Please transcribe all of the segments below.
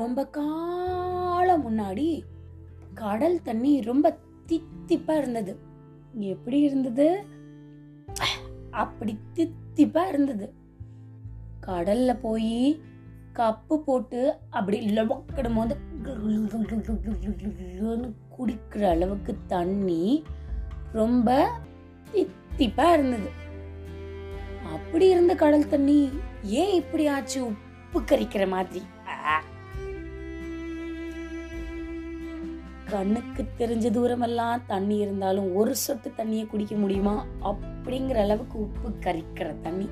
ரொம்ப காலம் முன்னாடி கடல் தண்ணி ரொம்ப தித்திப்பா இருந்தது. எப்படி இருந்தது? அப்படி தித்திப்பா இருந்தது. கடல்ல போய் கப்பு போட்டு அப்படி லவக்கிடும் போது குடிக்கிற அளவுக்கு தண்ணி ரொம்ப தித்திப்பா இருந்தது அப்படி இருந்த கடல் தண்ணி ஏன் இப்படி ஆச்சு உப்பு கரிக்கிற மாதிரி கண்ணுக்கு தெரிஞ்ச தூரமெல்லாம் தண்ணி இருந்தாலும் ஒரு சொட்டு தண்ணியை குடிக்க முடியுமா? அப்படிங்கிற அளவுக்கு உப்பு கரிக்கிற தண்ணி.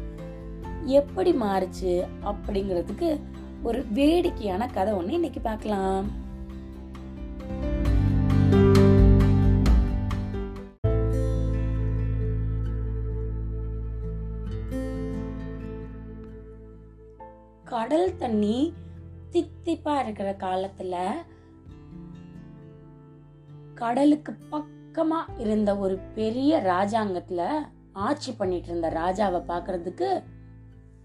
எப்படி மாறுச்சு அப்படிங்கிறதுக்கு ஒரு வேடிக்கையான கதை ஒன்று இன்னைக்கு பார்க்கலாம். கடல் தண்ணி தித்திப்பா இருக்கிற காலத்துல கடலுக்கு பக்கமா இருந்த ஒரு பெரிய ராஜாங்கத்துல ஆட்சி பண்ணிட்டு இருந்த ராஜாவை பாக்குறதுக்கு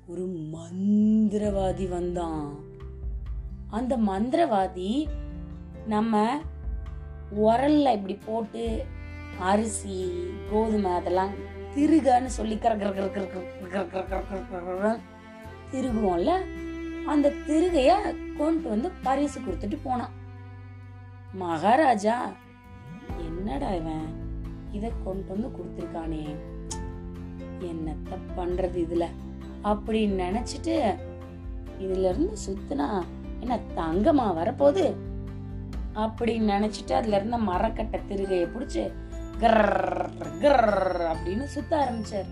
ஒரு மந்திரவாதி வந்தான் அந்த மந்திரவாதி நம்ம உரல்ல இப்படி போட்டு அரிசி கோதுமை அதெல்லாம் திருகன்னு சொல்லி திருகுவோம்ல அந்த திருகைய கொண்டு வந்து பரிசு கொடுத்துட்டு போனான் மகாராஜா என்னடா இவன்? இதை கொண்டு வந்து கொடுத்துருக்கானே. என்னத்த பண்றது இதுல? அப்படின்னு நினைச்சிட்டு இதுல இருந்து சுத்தினா என்ன தங்கமா வரப்போகுது? அப்படின்னு நினைச்சிட்டு அதுல இருந்த மரக்கட்டை திருகையை பிடிச்சி கர் கர் அப்படின்னு சுத்த ஆரம்பிச்சார்.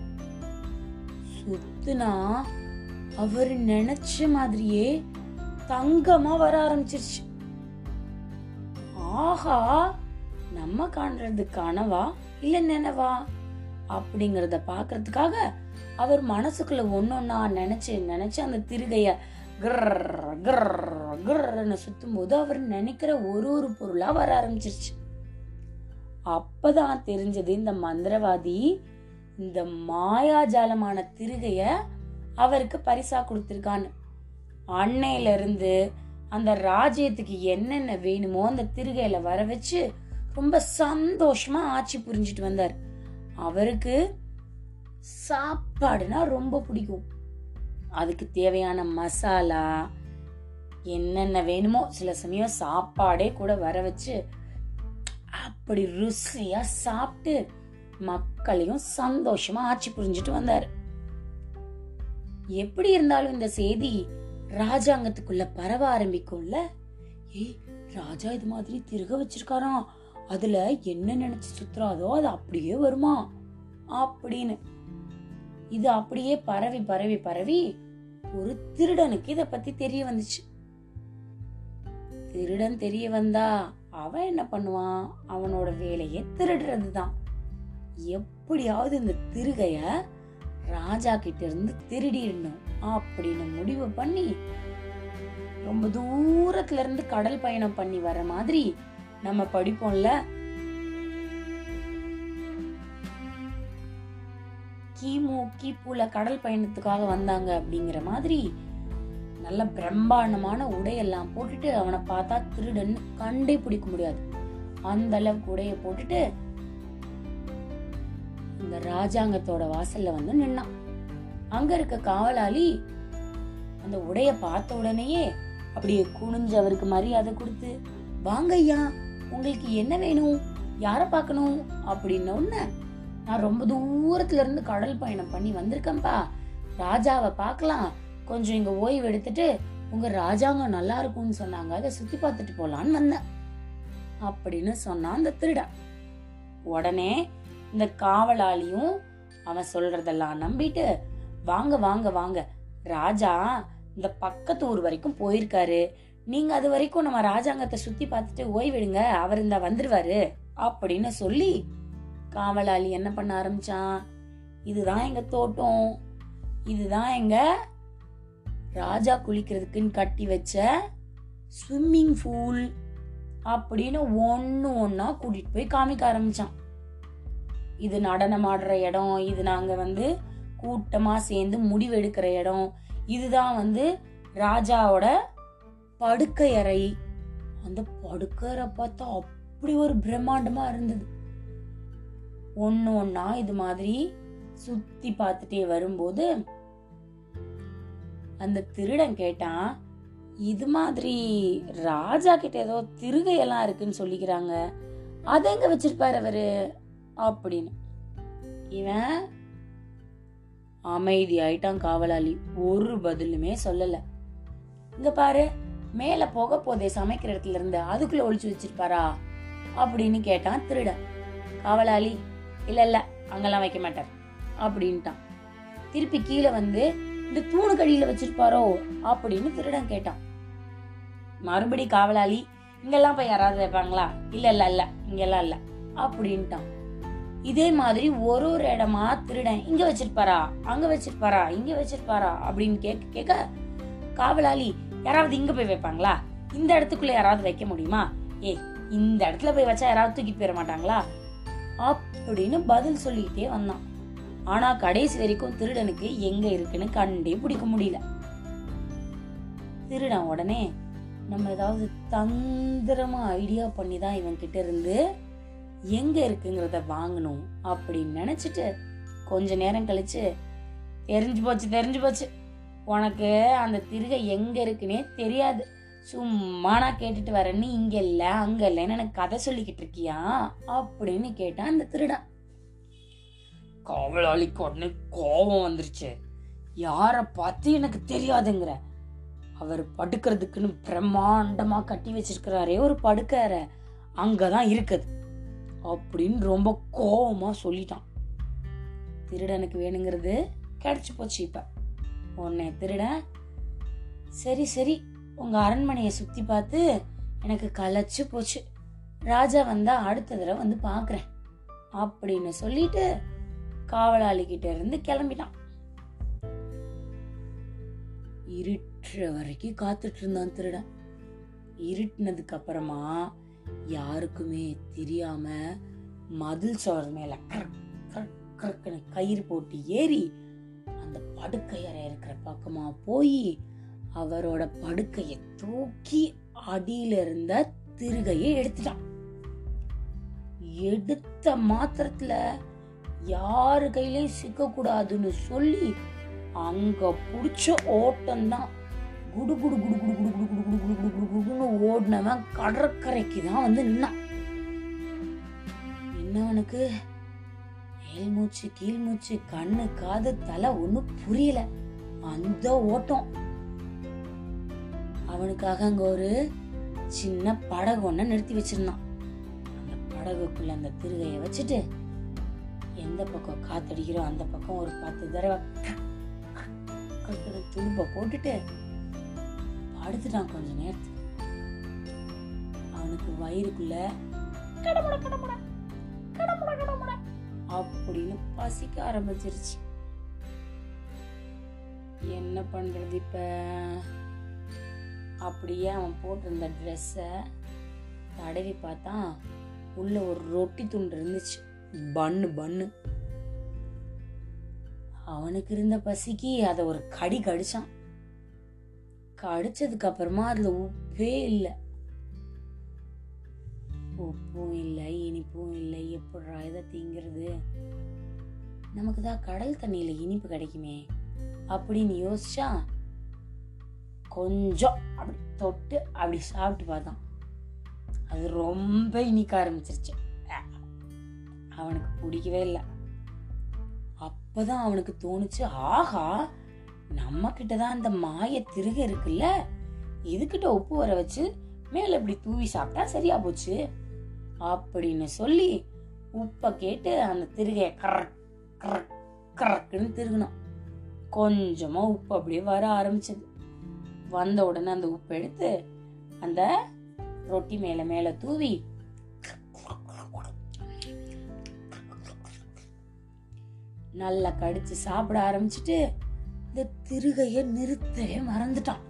சுத்துனா அவர் நினைச்ச மாதிரியே தங்கமா வர ஆரம்பிச்சிருச்சு. ஆஹா! நம்ம காண்றது கனவா இல்ல நினைவா? அப்படிங்கறத பாக்குறதுக்காக அவர் மனசுக்குள்ள ஒன்னொன்னா நினைச்சு நினைச்சு அந்த திருகைய கிர் கிர கிர்ன்னு சுத்தும் போது அவர் நினைக்கிற ஒரு ஒரு பொருளா வர ஆரம்பிச்சிருச்சு. அப்பதான் தெரிஞ்சது இந்த மந்திரவாதி இந்த மாயாஜாலமான திருகைய அவருக்கு பரிசா கொடுத்திருக்கான்னு. அன்னையில இருந்து அந்த ராஜ்யத்துக்கு என்னென்ன வேணுமோ அந்த திருகையில வர வச்சு ரொம்ப சந்தோஷமா ஆட்சி புரிஞ்சிட்டு வந்தார். அவருக்கு சாப்பாடுனா ரொம்ப பிடிக்கும். அதுக்கு தேவையான மசாலா என்னென்ன வேணுமோ சில சமயம் சாப்பாடே கூட வர வச்சு அப்படி ருசியா சாப்பிட்டு மக்களையும் சந்தோஷமா ஆட்சி புரிஞ்சிட்டு வந்தார். எப்படி இருந்தாலும் இந்த செய்தி ராஜாங்கத்துக்குள்ள பரவ ஆரம்பிக்கும்ல? ஏய் ராஜா இது மாதிரி திருக வச்சிருக்காராம். அதுல என்ன நினைச்சு சுத்துறாதோ அது அப்படியே வருமா? அப்படின்னு. இது அப்படியே பரவி பரவி பரவி ஒரு திருடனுக்கு இத பத்தி தெரிய வந்துச்சு. திருடன் தெரிய வந்தா அவன் என்ன பண்ணுவான்? அவனோட வேலையே திருடுறதுதான். எப்படியாவது இந்த திருகைய ராஜா கிட்ட இருந்து திருடிடணும் அப்படின்னு முடிவு பண்ணி ரொம்ப தூரத்துல இருந்து கடல் பயணம் பண்ணி வர மாதிரி நம்ம படிப்போம்ல. கிமு கிபுல கடல் பயணத்துக்காக வந்தாங்க அப்படிங்கிற மாதிரி நல்ல பிரம்மாண்டமான உடையெல்லாம் போட்டுட்டு அவனை பார்த்தா திருடன் கண்டே பிடிக்க முடியாது. அந்த அளவுக்கு உடைய போட்டுட்டு இந்த ராஜாங்கத்தோட வாசல்ல வந்து நின்னான். அங்க இருக்க காவலாளி அந்த உடைய பார்த்த உடனேயே அப்படியே குனிஞ்சு அவருக்கு மரியாதை கொடுத்து வாங்க ஐயா உங்களுக்கு என்ன வேணும்? யாரை பார்க்கணும்? அப்படின்ன நான் ரொம்ப தூரத்துல இருந்து கடல் பயணம் பண்ணி வந்திருக்கேன்ப்பா. ராஜாவை பார்க்கலாம். கொஞ்சம் இங்க ஓய்வு எடுத்துட்டு உங்க ராஜாங்க நல்லா இருக்கும்னு சொன்னாங்க. அதை சுத்தி பார்த்துட்டு போலான்னு வந்தேன். அப்படின்னு சொன்னான் அந்த திருடன். உடனே இந்த காவலாளியும் அவன் சொல்றதெல்லாம் நம்பிட்டு வாங்க வாங்க வாங்க. ராஜா இந்த பக்கத்து ஊர் வரைக்கும் போயிருக்காரு. நீங்க அது வரைக்கும் நம்ம ராஜாங்கத்தை சுத்தி பார்த்துட்டு ஓய்வெடுங்க அவர் இந்த வந்துருவாரு அப்படின்னு சொல்லி காவலாளி என்ன பண்ண ஆரம்பிச்சான்? இதுதான் எங்க தோட்டம். இதுதான் எங்க ராஜா குளிக்கிறதுக்குன்னு கட்டி வச்ச ஸ்விம்மிங் பூல் அப்படின்னு ஒன்று ஒன்றா கூட்டிட்டு போய் காமிக்க ஆரம்பிச்சான். இது நடனம் ஆடுற இடம் இது நாங்கள் வந்து கூட்டமாக சேர்ந்து முடிவெடுக்கிற இடம் இதுதான் வந்து ராஜாவோட படுக்கை அறை அந்த படுக்கையறை பார்த்தா அப்படி ஒரு பிரம்மாண்டமா இருந்தது. ஒன்னு ஒன்னா இது மாதிரி சுத்தி பார்த்துட்டே வரும்போது அந்த திருடன் கேட்டான் இது மாதிரி ராஜா கிட்ட ஏதோ திருகையெல்லாம் இருக்குன்னு சொல்லிக்கிறாங்க. அதை எங்க வச்சிருப்பாரு அவரு? அப்படின்னு. இவன் அமைதி ஆயிட்டான் காவலாளி. ஒரு பதிலுமே சொல்லல. இங்க பாரு மேல போக போதே சமைக்கிற இடத்துல இருந்து அதுக்குள்ள ஒழிச்சு வச்சிருப்பாரா? அப்படின்னு கேட்டான் திருடன். காவலாளி இல்ல இல்ல அங்கெல்லாம் வைக்க மாட்டார் அப்படின்ட்டான். திருப்பி கீழே வந்து இந்த தூணு கடியில வச்சிருப்பாரோ? அப்படின்னு திருடன் கேட்டான். மறுபடி காவலாளி இங்கெல்லாம் போய் யாராவது வைப்பாங்களா? இல்ல இல்ல இல்ல இங்கெல்லாம் இல்ல அப்படின்ட்டான். இதே மாதிரி ஒரு ஒரு இடமா திருடன் இங்க வச்சிருப்பாரா? அங்க வச்சிருப்பாரா? இங்க வச்சிருப்பாரா? அப்படின்னு கேட்க கேட்க காவலாளி யாராவது இங்க போய் வைப்பாங்களா? இந்த இடத்துக்குள்ள யாராவது வைக்க முடியுமா? ஏய் இந்த இடத்துல போய் வச்சா யாராவது தூக்கிட்டு போயிட மாட்டாங்களா? அப்படின்னு பதில் சொல்லிக்கிட்டே வந்தான். ஆனா கடைசி வரைக்கும் திருடனுக்கு எங்க இருக்குன்னு கண்டே பிடிக்க முடியல. திருடன் உடனே நம்ம ஏதாவது தந்திரமா ஐடியா பண்ணி தான் இவன் கிட்ட இருந்து எங்க இருக்குங்கிறத வாங்கணும் அப்படின்னு நினைச்சிட்டு கொஞ்ச நேரம் கழிச்சு தெரிஞ்சு போச்சு தெரிஞ்சு போச்சு. உனக்கு அந்த திருகை எங்கே இருக்குன்னே தெரியாது. சும்மா நான் கேட்டுட்டு வரேன்னு இங்கே இல்லை அங்கே இல்லைன்னு எனக்கு கதை சொல்லிக்கிட்டு இருக்கியா? அப்படின்னு கேட்டான் அந்த திருடன். காவலாளிக்கு உடனே கோபம் வந்துருச்சு. யாரை பார்த்து எனக்கு தெரியாதுங்கிற. அவர் படுக்கிறதுக்குன்னு பிரம்மாண்டமா கட்டி வச்சிருக்கிறாரே ஒரு படுக்கறை. அங்கதான் இருக்குது. அப்படின்னு ரொம்ப கோவமா சொல்லிட்டான். திருடனுக்கு வேணுங்கிறது கிடச்சி போச்சு இப்போ. உன்னை திருடன் சரி சரி. உங்கள் அரண்மனையை சுற்றி பார்த்து எனக்கு களைச்சு போச்சு. ராஜா வந்தா அடுத்த தடவை வந்து பார்க்குறேன். அப்படின்னு சொல்லிட்டு காவலாளி கிட்ட இருந்து கிளம்பிட்டான். இருட்டுற வரைக்கும் காத்துட்டு இருந்தான் திருடன் இருட்டினதுக்கு அப்புறமா யாருக்குமே தெரியாம மதில் சோறு மேல கரக் கயிறு போட்டு ஏறி அந்த படுக்கை அறை இருக்கிற பக்கமா போய் அவரோட படுக்கையை தூக்கி அடியில இருந்த திருகையை எடுத்துட்டான் எடுத்த மாத்திரத்துல யாரு கையிலயும் சிக்க கூடாதுன்னு சொல்லி அங்க புடிச்ச ஓட்டம் தான் குடு குடு குடு குடு குடு குடு குடு குடு குடு குடு குடு குடுன்னு ஓடினவன் கடற்கரைக்கு தான் வந்து நின்னான் என்னவனுக்கு மேல் மூச்சு கீழ் மூச்சு கண்ணு காது தலை ஒண்ணும் புரியல. அந்த ஓட்டம். அவனுக்காக அங்க ஒரு சின்ன படகு ஒண்ண நிறுத்தி வச்சிருந்தான். அந்த படகுக்குள்ள அந்த திருகைய வச்சுட்டு எந்த பக்கம் காத்தடிக்கிறோம் அந்த பக்கம் ஒரு பத்து தடவை துடுப்பை போட்டுட்டு படுத்துட்டான் கொஞ்ச நேரத்துக்கு அவனுக்கு வயிறுக்குள்ள கடமுட கடமுட கடமுட கடமுட அப்படின்னு பசிக்க ஆரம்பிச்சிருச்சு. என்ன பண்றது இப்ப? அப்படியே அவன் போட்டிருந்த ட்ரெஸ்ஸ தடவி பார்த்தான் உள்ள ஒரு ரொட்டி துண்டு இருந்துச்சு. பன்னு பன்னு அவனுக்கு இருந்த பசிக்கு அதை ஒரு கடி கடிச்சான். கடிச்சதுக்கு அப்புறமா அதுல உப்பே இல்லை. உப்பும் இல்லை சாப்பிட்றா இதை திங்கிறது. நமக்கு தான் கடல் தண்ணியில் இனிப்பு கிடைக்குமே. அப்படின்னு யோசிச்சா கொஞ்சம் அப்படி தொட்டு அப்படி சாப்பிட்டு பார்த்தான். அது ரொம்ப இனிக்க ஆரம்பிச்சிருச்சு. அவனுக்கு பிடிக்கவே இல்லை. அப்பதான் அவனுக்கு தோணுச்சு ஆஹா நம்ம கிட்டதான் அந்த மாய திருக இருக்குல்ல இதுகிட்ட உப்பு வர வச்சு மேல இப்படி தூவி சாப்பிட்டா சரியா போச்சு. அப்படின்னு சொல்லி உப்பை கேட்டு அந்த திருகைய கரக் கரக் கரக்குன்னு திருகினான் கொஞ்சமா உப்பு அப்படியே வர ஆரம்பிச்சது. வந்த உடனே அந்த உப்பு எடுத்து அந்த ரொட்டி மேல மேல தூவி நல்லா கடிச்சு சாப்பிட ஆரம்பிச்சுட்டு இந்த திருகைய நிறுத்தவே மறந்துட்டான்.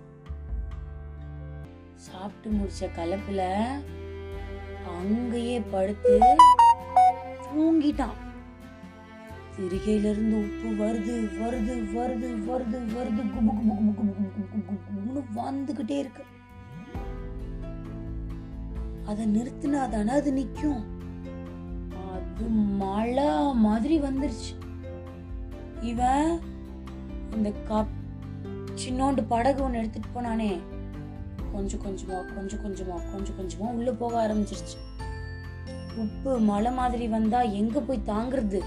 சாப்பிட்டு முடிச்ச கலப்புல அங்கேயே படுத்து தூங்கிட்டான் சிறுகையிலிருந்து உப்பு வருது வருது வருது வருது வருது குபு குபு குபு குபு குபு குபு குபுன்னு வந்துக்கிட்டே இருக்கு அதை நிறுத்தினா தானே அது நிற்கும் அது மழை மாதிரி வந்துருச்சு இவன் இந்த கப் சின்னோண்டு படகு ஒன்று எடுத்துட்டு போனானே கொஞ்சம் கொஞ்சமா கொஞ்சம் கொஞ்சமா கொஞ்சம் கொஞ்சமா உள்ள போக ஆரம்பிச்சிருச்சு உப்பு மலை மாதிரி வந்தா எங்க போய் தாங்குறது?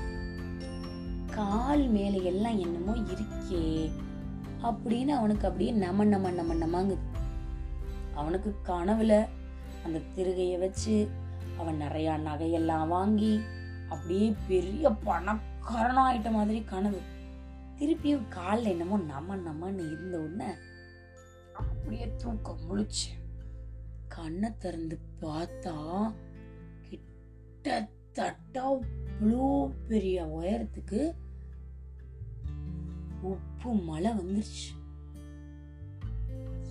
கால் மேல எல்லாம் என்னமோ இருக்கே. அப்படின்னு அவனுக்கு அப்படியே நம நம நம நமங்குது அவனுக்கு கனவுல அந்த திருகைய வச்சு அவன் நிறைய நகையெல்லாம் வாங்கி அப்படியே பெரிய பணக்காரனா ஆயிட்ட மாதிரி கனவு. திருப்பியும் காலில் என்னமோ நம நமன்னு இருந்த உடனே அப்படியே தூக்கம் முழிச்சு கண்ணை திறந்து பார்த்தா கிட்டத்தட்ட அவ்வளோ பெரிய உயரத்துக்கு உப்பு மழை வந்துருச்சு.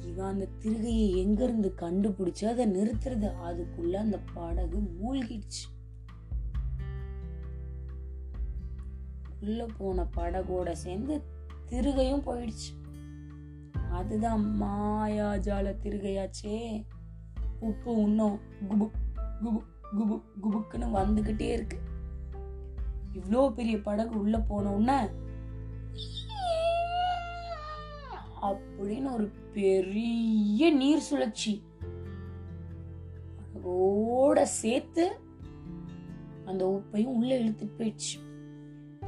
இவன் அந்த திருகையை எங்கிருந்து கண்டுபிடிச்சு அதை நிறுத்துறது? அதுக்குள்ள அந்த படகு மூழ்கிடுச்சு. உள்ள போன படகோட சேர்ந்து திருகையும் போயிடுச்சு. அதுதான் மாயாஜால திருகையாச்சே. உப்பு இன்னும் குபு குபு. குபு குபுக்குன்னு வந்துகிட்டே இருக்கு. இவ்வளோ பெரிய படகு உள்ள போன அப்படின்னு ஒரு பெரிய நீர் சுழற்சி. படகோட சேர்த்து அந்த உப்பையும் உள்ள இழுத்துட்டு போயிடுச்சு.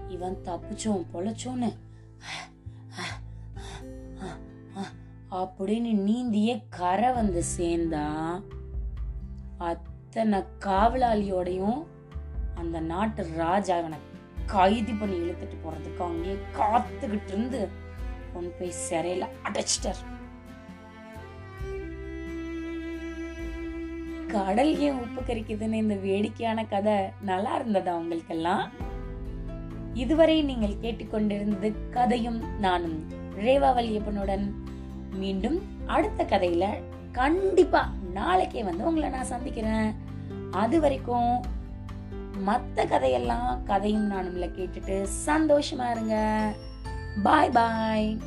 இவன் தப்பிச்சோம் பொழைச்சோன்னு. அப்படின்னு நீந்தியே கரை வந்து சேர்ந்தா அத்தனை காவலாளியோடையும் அந்த நாட்டு ராஜாவனை கைதி கைது பண்ணி இழுத்துட்டு போறதுக்கு அங்கேயே காத்துக்கிட்டு இருந்து கொண்டு போய் சிறையில அடைச்சிட்டார். கடல் ஏன் உப்பு கரிக்குதுன்னு இந்த வேடிக்கையான கதை நல்லா இருந்ததா உங்களுக்கெல்லாம்? இதுவரை நீங்கள் கேட்டுக்கொண்டிருந்தது கதையும் நானும் ரேவா வல்லியப்பனுடன். மீண்டும் அடுத்த கதையில கண்டிப்பா நாளைக்கே வந்து உங்களை நான் சந்திக்கிறேன். அது வரைக்கும் மற்ற கதையெல்லாம் கதையும் நானும்ல கேட்டுட்டு சந்தோஷமா இருங்க. பாய் பாய்